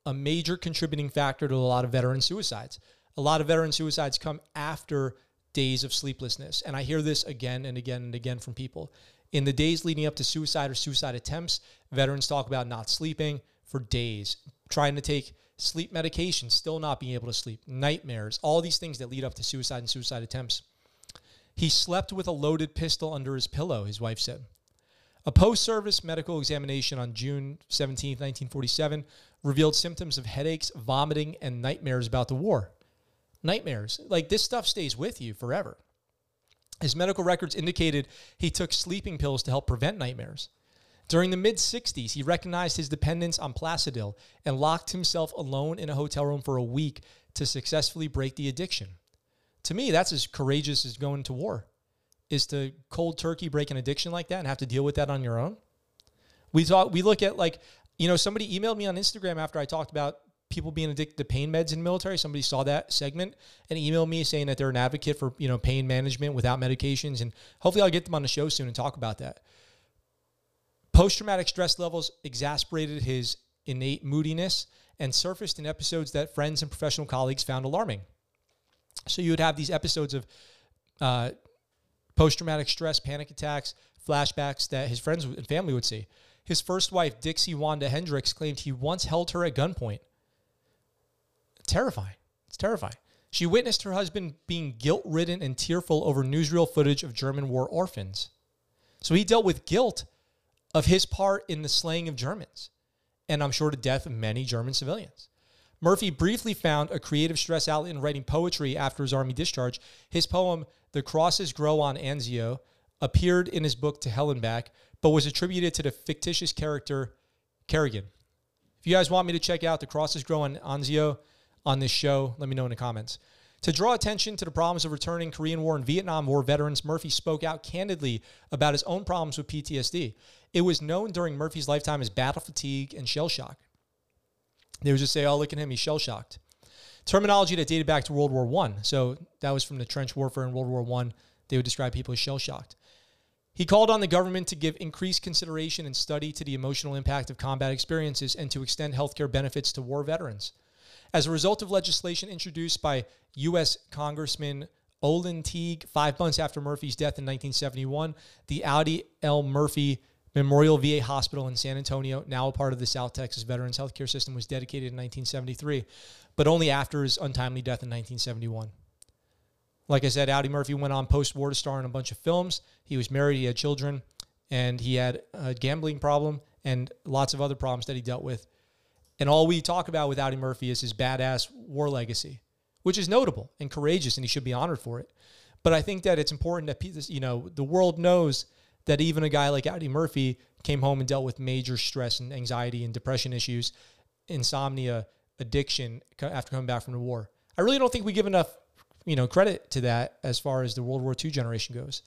a major contributing factor to a lot of veteran suicides. A lot of veteran suicides come after days of sleeplessness. And I hear this again and again and again from people. In the days leading up to suicide or suicide attempts, veterans talk about not sleeping for days, trying to take sleep medication, still not being able to sleep, nightmares, all these things that lead up to suicide and suicide attempts. He slept with a loaded pistol under his pillow, his wife said. A post service medical examination on June 17, 1947, revealed symptoms of headaches, vomiting, and nightmares about the war. Nightmares. Like this stuff stays with you forever. His medical records indicated he took sleeping pills to help prevent nightmares. During the mid 60s, he recognized his dependence on Placidil and locked himself alone in a hotel room for a week to successfully break the addiction. To me, that's as courageous as going to war is to cold turkey break an addiction like that and have to deal with that on your own. We talk we look at like, you know, somebody emailed me on Instagram after I talked about people being addicted to pain meds in the military. Somebody saw that segment and emailed me saying that they're an advocate for, you know, pain management without medications. And hopefully I'll get them on the show soon and talk about that. Post traumatic stress levels exasperated his innate moodiness and surfaced in episodes that friends and professional colleagues found alarming. So you would have these episodes of uh, post traumatic stress, panic attacks, flashbacks that his friends and family would see. His first wife, Dixie Wanda Hendrix, claimed he once held her at gunpoint. Terrifying. It's terrifying. She witnessed her husband being guilt ridden and tearful over newsreel footage of German war orphans. So he dealt with guilt of his part in the slaying of Germans, and I'm sure the death of many German civilians. Murphy briefly found a creative stress outlet in writing poetry after his army discharge. His poem, The Crosses Grow on Anzio, appeared in his book To Hell and Back, but was attributed to the fictitious character Kerrigan. If you guys want me to check out The Crosses Grow on Anzio on this show, let me know in the comments. To draw attention to the problems of returning Korean War and Vietnam War veterans, Murphy spoke out candidly about his own problems with PTSD. It was known during Murphy's lifetime as battle fatigue and shell shock. They would just say, oh, look at him, he's shell shocked. Terminology that dated back to World War One. So that was from the trench warfare in World War One. They would describe people as shell shocked. He called on the government to give increased consideration and study to the emotional impact of combat experiences and to extend healthcare benefits to war veterans. As a result of legislation introduced by U.S. Congressman Olin Teague five months after Murphy's death in 1971, the Audie L. Murphy Memorial VA Hospital in San Antonio, now a part of the South Texas Veterans Healthcare System, was dedicated in 1973, but only after his untimely death in 1971. Like I said, Audie Murphy went on post war to star in a bunch of films. He was married, he had children, and he had a gambling problem and lots of other problems that he dealt with. And all we talk about with Audie Murphy is his badass war legacy, which is notable and courageous, and he should be honored for it. But I think that it's important that you know the world knows that even a guy like Audie Murphy came home and dealt with major stress and anxiety and depression issues, insomnia, addiction after coming back from the war. I really don't think we give enough, you know, credit to that as far as the World War II generation goes.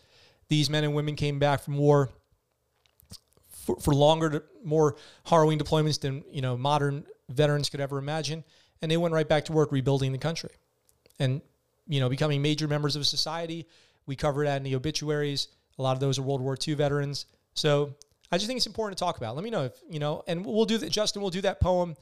These men and women came back from war for, for longer, more harrowing deployments than you know modern veterans could ever imagine, and they went right back to work rebuilding the country, and you know becoming major members of society. We covered that in the obituaries. A lot of those are World War II veterans. So I just think it's important to talk about. Let me know if you know, and we'll do that. Justin, we'll do that poem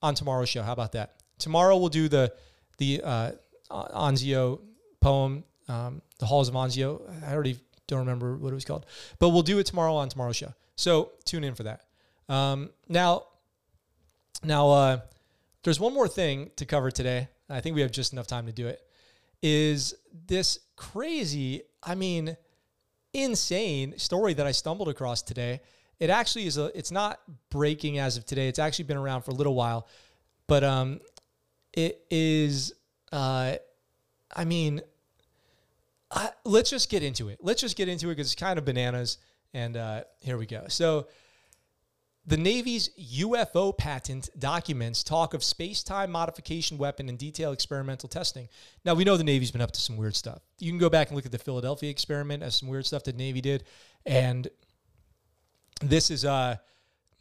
on tomorrow's show. How about that? Tomorrow we'll do the the uh, Anzio poem, um, the Halls of Anzio. I already don't remember what it was called, but we'll do it tomorrow on tomorrow's show. So tune in for that. Um, now, Now, uh, there's one more thing to cover today. I think we have just enough time to do it. Is this crazy, I mean, insane story that I stumbled across today? It actually is a, it's not breaking as of today. It's actually been around for a little while, but um, it is, uh, I mean, I, let's just get into it. Let's just get into it because it's kind of bananas. And uh, here we go. So, the Navy's UFO patent documents talk of space time modification weapon and detailed experimental testing. Now, we know the Navy's been up to some weird stuff. You can go back and look at the Philadelphia experiment as some weird stuff that Navy did. And this is uh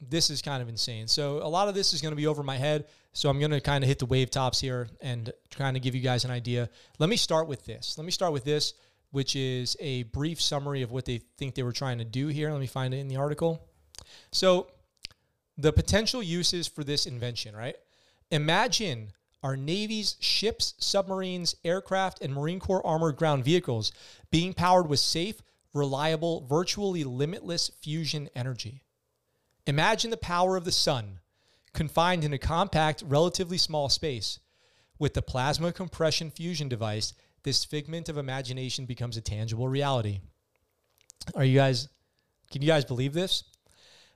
this is kind of insane. So a lot of this is going to be over my head. So I'm going to kind of hit the wave tops here and kind of give you guys an idea. Let me start with this. Let me start with this, which is a brief summary of what they think they were trying to do here. Let me find it in the article. So the potential uses for this invention, right? Imagine our Navy's ships, submarines, aircraft, and Marine Corps armored ground vehicles being powered with safe, reliable, virtually limitless fusion energy. Imagine the power of the sun confined in a compact, relatively small space. With the plasma compression fusion device, this figment of imagination becomes a tangible reality. Are you guys, can you guys believe this?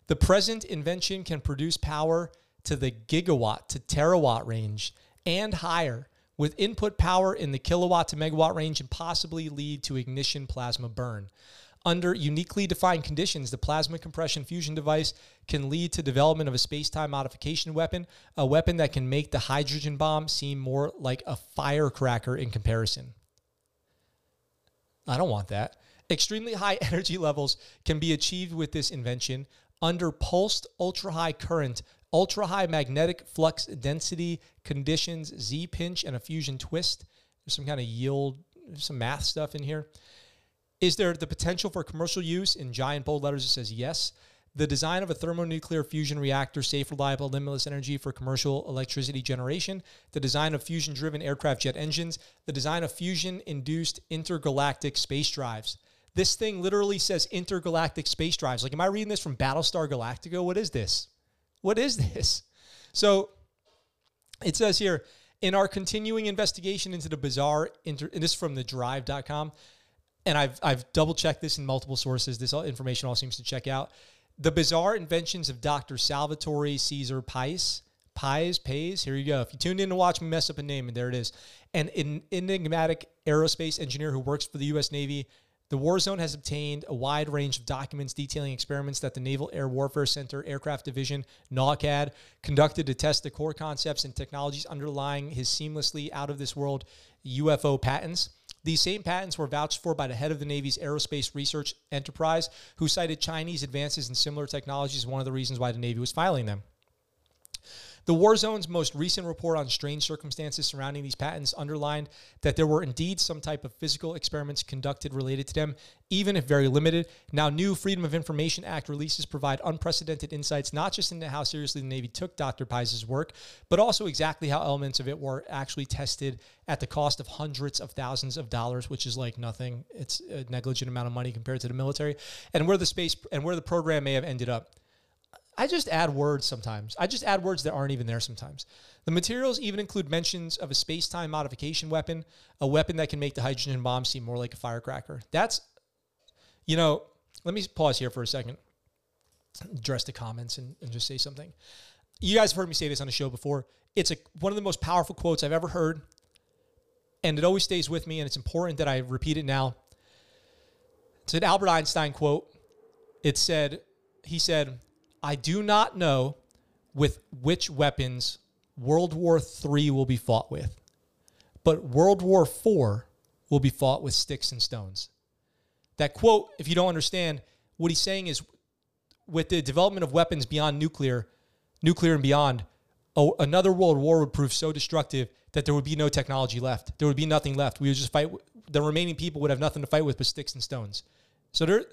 The present invention can produce power to the gigawatt to terawatt range and higher, with input power in the kilowatt to megawatt range and possibly lead to ignition plasma burn. Under uniquely defined conditions, the plasma compression fusion device can lead to development of a space-time modification weapon, a weapon that can make the hydrogen bomb seem more like a firecracker in comparison. I don't want that. Extremely high energy levels can be achieved with this invention under pulsed ultra high current, ultra high magnetic flux density conditions, Z pinch, and a fusion twist. There's some kind of yield, some math stuff in here. Is there the potential for commercial use? In giant bold letters, it says yes. The design of a thermonuclear fusion reactor, safe, reliable, limitless energy for commercial electricity generation. The design of fusion driven aircraft jet engines. The design of fusion induced intergalactic space drives. This thing literally says intergalactic space drives. Like, am I reading this from Battlestar Galactica? What is this? What is this? So it says here in our continuing investigation into the bizarre, inter, this is from the drive.com and I've I've double checked this in multiple sources. This information all seems to check out. The bizarre inventions of Dr. Salvatore Cezar Pais. Pies, Pays. Here you go. If you tuned in to watch me mess up a name, and there it is. An en- enigmatic aerospace engineer who works for the U.S. Navy. The war zone has obtained a wide range of documents detailing experiments that the Naval Air Warfare Center Aircraft Division, NAWCAD, conducted to test the core concepts and technologies underlying his seamlessly out of this world UFO patents. These same patents were vouched for by the head of the Navy's aerospace research enterprise, who cited Chinese advances in similar technologies as one of the reasons why the Navy was filing them. The War Zone's most recent report on strange circumstances surrounding these patents underlined that there were indeed some type of physical experiments conducted related to them, even if very limited. Now, new Freedom of Information Act releases provide unprecedented insights not just into how seriously the Navy took Dr. Pies' work, but also exactly how elements of it were actually tested at the cost of hundreds of thousands of dollars, which is like nothing. It's a negligent amount of money compared to the military, and where the space and where the program may have ended up. I just add words sometimes. I just add words that aren't even there sometimes. The materials even include mentions of a space time modification weapon, a weapon that can make the hydrogen bomb seem more like a firecracker. That's, you know, let me pause here for a second, address the comments and, and just say something. You guys have heard me say this on the show before. It's a, one of the most powerful quotes I've ever heard, and it always stays with me, and it's important that I repeat it now. It's an Albert Einstein quote. It said, he said, I do not know with which weapons World War III will be fought with, but World War IV will be fought with sticks and stones. That quote, if you don't understand, what he's saying is with the development of weapons beyond nuclear, nuclear and beyond, another world war would prove so destructive that there would be no technology left. There would be nothing left. We would just fight. The remaining people would have nothing to fight with but sticks and stones. So there,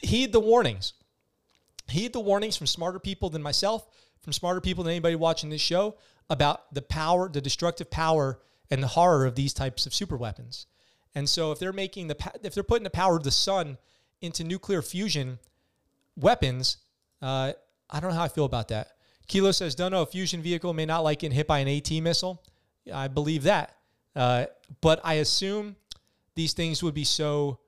heed the warnings heed the warnings from smarter people than myself, from smarter people than anybody watching this show about the power, the destructive power, and the horror of these types of super weapons. And so, if they're making the if they're putting the power of the sun into nuclear fusion weapons, uh, I don't know how I feel about that. Kilo says, don't know, a fusion vehicle may not like getting hit by an AT missile. I believe that. Uh, but I assume these things would be so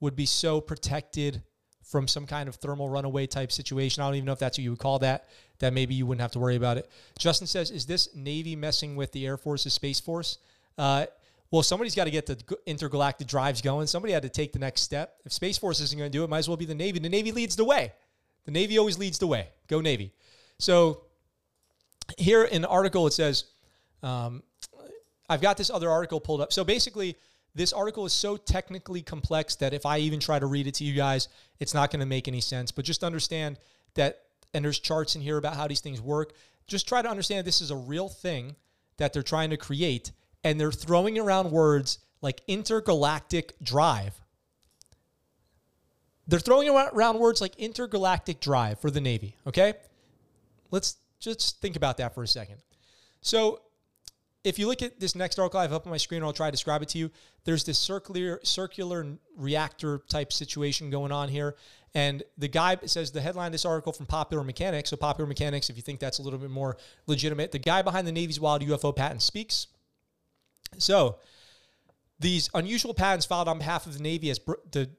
would be so protected from some kind of thermal runaway type situation. I don't even know if that's what you would call that. That maybe you wouldn't have to worry about it. Justin says, "Is this Navy messing with the Air Force's Space Force?" Uh, well, somebody's got to get the intergalactic drives going. Somebody had to take the next step. If Space Force isn't going to do it, might as well be the Navy. The Navy leads the way. The Navy always leads the way. Go Navy. So here in the article, it says, um, I've got this other article pulled up. So basically, this article is so technically complex that if I even try to read it to you guys, it's not going to make any sense. But just understand that, and there's charts in here about how these things work. Just try to understand this is a real thing that they're trying to create, and they're throwing around words like intergalactic drive. They're throwing around words like intergalactic drive for the Navy, okay? Let's just think about that for a second. So, if you look at this next article I have up on my screen, I'll try to describe it to you. There's this circular circular reactor type situation going on here. And the guy says the headline of this article from Popular Mechanics. So Popular Mechanics, if you think that's a little bit more legitimate, the guy behind the Navy's wild UFO patent speaks. So these unusual patents filed on behalf of the Navy as bro- the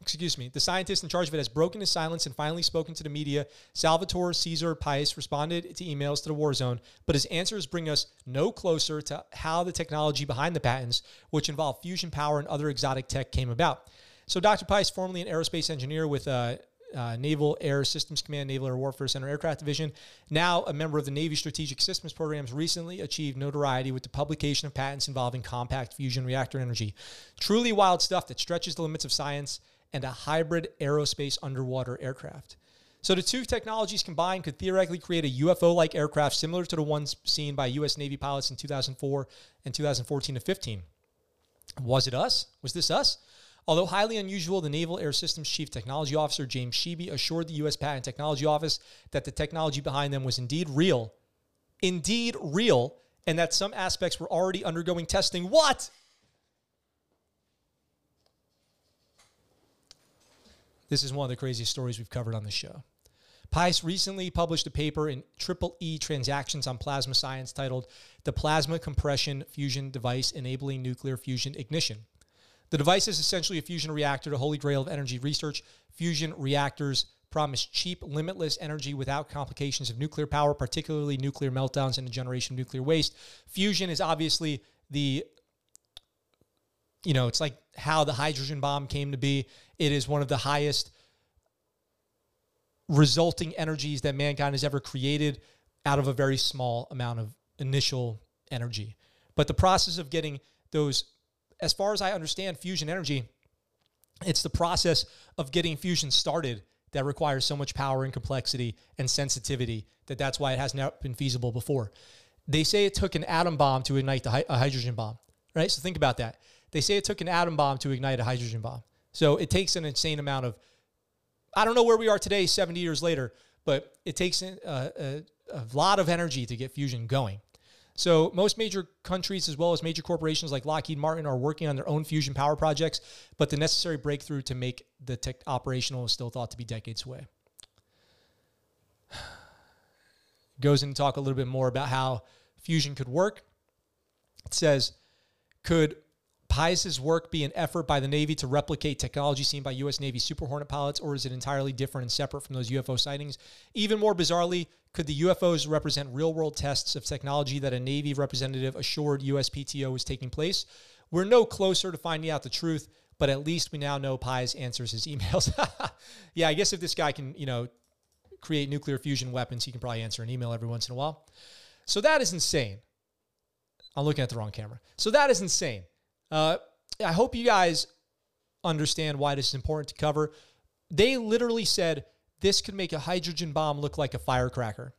excuse me, the scientist in charge of it has broken his silence and finally spoken to the media. Salvatore Cezar Pius responded to emails to the war zone, but his answers bring us no closer to how the technology behind the patents, which involve fusion power and other exotic tech, came about. So, Dr. Pius, formerly an aerospace engineer with uh, uh, Naval Air Systems Command, Naval Air Warfare Center Aircraft Division, now a member of the Navy Strategic Systems Programs, recently achieved notoriety with the publication of patents involving compact fusion reactor energy. Truly wild stuff that stretches the limits of science and a hybrid aerospace underwater aircraft. So the two technologies combined could theoretically create a UFO-like aircraft similar to the ones seen by U.S. Navy pilots in 2004 and 2014 to 15. Was it us? Was this us? Although highly unusual, the Naval Air Systems Chief Technology Officer James Sheehy assured the U.S. Patent Technology Office that the technology behind them was indeed real, indeed real, and that some aspects were already undergoing testing. What? This is one of the craziest stories we've covered on the show. Pice recently published a paper in Triple E Transactions on Plasma Science titled The Plasma Compression Fusion Device Enabling Nuclear Fusion Ignition. The device is essentially a fusion reactor, the holy grail of energy research. Fusion reactors promise cheap, limitless energy without complications of nuclear power, particularly nuclear meltdowns and the generation of nuclear waste. Fusion is obviously the you know, it's like how the hydrogen bomb came to be. It is one of the highest resulting energies that mankind has ever created out of a very small amount of initial energy. But the process of getting those, as far as I understand fusion energy, it's the process of getting fusion started that requires so much power and complexity and sensitivity that that's why it has not been feasible before. They say it took an atom bomb to ignite the, a hydrogen bomb, right? So think about that. They say it took an atom bomb to ignite a hydrogen bomb. So it takes an insane amount of, I don't know where we are today, 70 years later, but it takes a, a, uh, uh, a lot of energy to get fusion going. So most major countries, as well as major corporations like Lockheed Martin, are working on their own fusion power projects, but the necessary breakthrough to make the tech operational is still thought to be decades away. Goes in to talk a little bit more about how fusion could work. It says, could Pius's work be an effort by the Navy to replicate technology seen by U.S. Navy Super Hornet pilots, or is it entirely different and separate from those UFO sightings? Even more bizarrely, could the UFOs represent real world tests of technology that a Navy representative assured USPTO was taking place? We're no closer to finding out the truth, but at least we now know Pies answers his emails. yeah, I guess if this guy can, you know, create nuclear fusion weapons, he can probably answer an email every once in a while. So that is insane. I'm looking at the wrong camera. So that is insane. Uh, I hope you guys understand why this is important to cover. They literally said this could make a hydrogen bomb look like a firecracker.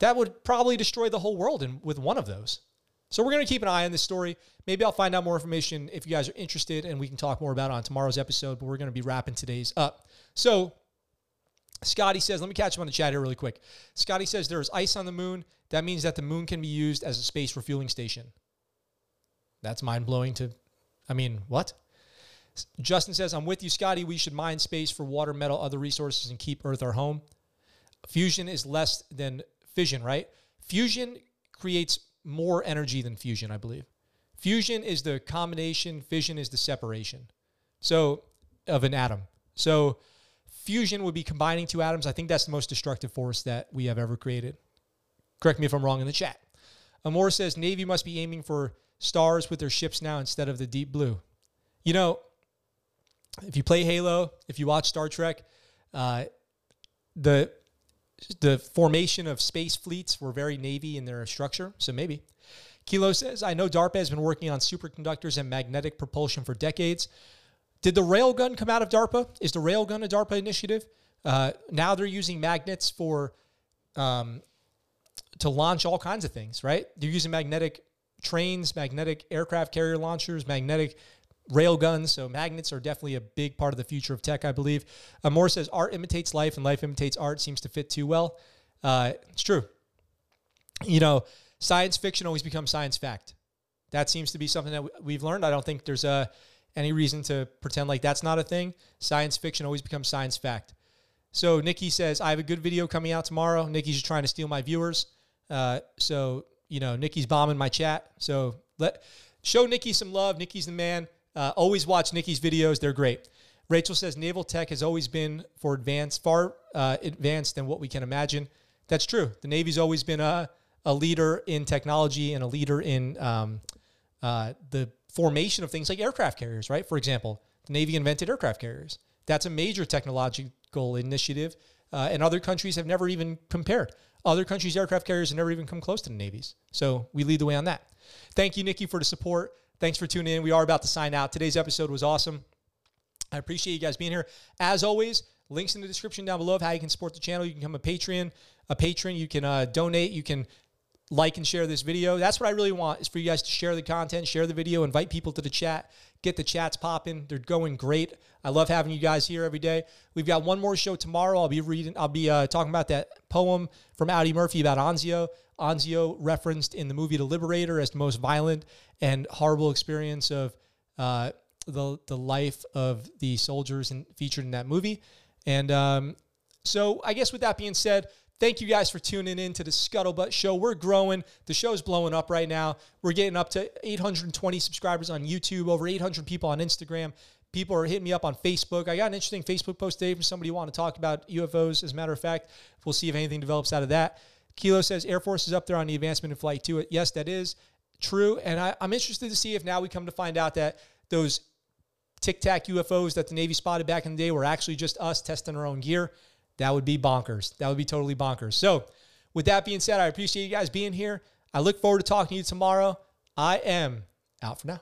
That would probably destroy the whole world in, with one of those. So we're going to keep an eye on this story. Maybe I'll find out more information if you guys are interested and we can talk more about it on tomorrow's episode, but we're going to be wrapping today's up. So Scotty says, let me catch him on the chat here really quick. Scotty says there is ice on the moon. That means that the moon can be used as a space refueling station. That's mind blowing to, I mean, what? Justin says, I'm with you, Scotty. We should mine space for water, metal, other resources and keep Earth our home. fusion is less than fission, right? Fusion creates more energy than fusion, I believe. Fusion is the combination, fission is the separation. So, of an atom. So, fusion would be combining two atoms. I think that's the most destructive force that we have ever created. Correct me if I'm wrong in the chat. Amor says Navy must be aiming for stars with their ships now instead of the deep blue. You know, if you play Halo, if you watch Star Trek, uh, the the formation of space fleets were very Navy in their structure. So maybe. Kilo says, I know DARPA has been working on superconductors and magnetic propulsion for decades. Did the railgun come out of DARPA? Is the railgun a DARPA initiative? Uh, now they're using magnets for um, to launch all kinds of things, right? They're using magnetic trains, magnetic aircraft carrier launchers, magnetic rail guns. So magnets are definitely a big part of the future of tech, I believe. Uh, Moore says art imitates life and life imitates art seems to fit too well. Uh, it's true. You know, science fiction always becomes science fact. That seems to be something that we've learned. I don't think there's uh, any reason to pretend like that's not a thing. Science fiction always becomes science fact. So Nikki says, I have a good video coming out tomorrow. Nikki's just trying to steal my viewers. Uh, so, you know, Nikki's bombing my chat. So let show Nikki some love. Nikki's the man. Uh, always watch Nikki's videos. They're great. Rachel says naval tech has always been for advanced, far uh, advanced than what we can imagine. That's true. The Navy's always been a, a leader in technology and a leader in um, uh, the formation of things like aircraft carriers, right? For example, the Navy invented aircraft carriers. That's a major technological initiative, uh, and other countries have never even compared. Other countries' aircraft carriers have never even come close to the Navy's. So we lead the way on that. Thank you, Nikki, for the support. Thanks for tuning in. We are about to sign out. Today's episode was awesome. I appreciate you guys being here. As always, links in the description down below of how you can support the channel. You can become a Patreon, a patron. You can uh, donate. You can like and share this video. That's what I really want is for you guys to share the content, share the video, invite people to the chat, get the chats popping. They're going great. I love having you guys here every day. We've got one more show tomorrow. I'll be reading. I'll be uh, talking about that poem from Audie Murphy about Anzio. Anzio referenced in the movie The Liberator as the most violent and horrible experience of uh, the the life of the soldiers and featured in that movie. And um, so, I guess with that being said, thank you guys for tuning in to the Scuttlebutt Show. We're growing. The show's blowing up right now. We're getting up to 820 subscribers on YouTube, over 800 people on Instagram. People are hitting me up on Facebook. I got an interesting Facebook post today from somebody who wanted to talk about UFOs. As a matter of fact, we'll see if anything develops out of that. Kilo says Air Force is up there on the advancement in flight too. Yes, that is true. And I, I'm interested to see if now we come to find out that those Tic Tac UFOs that the Navy spotted back in the day were actually just us testing our own gear. That would be bonkers. That would be totally bonkers. So, with that being said, I appreciate you guys being here. I look forward to talking to you tomorrow. I am out for now.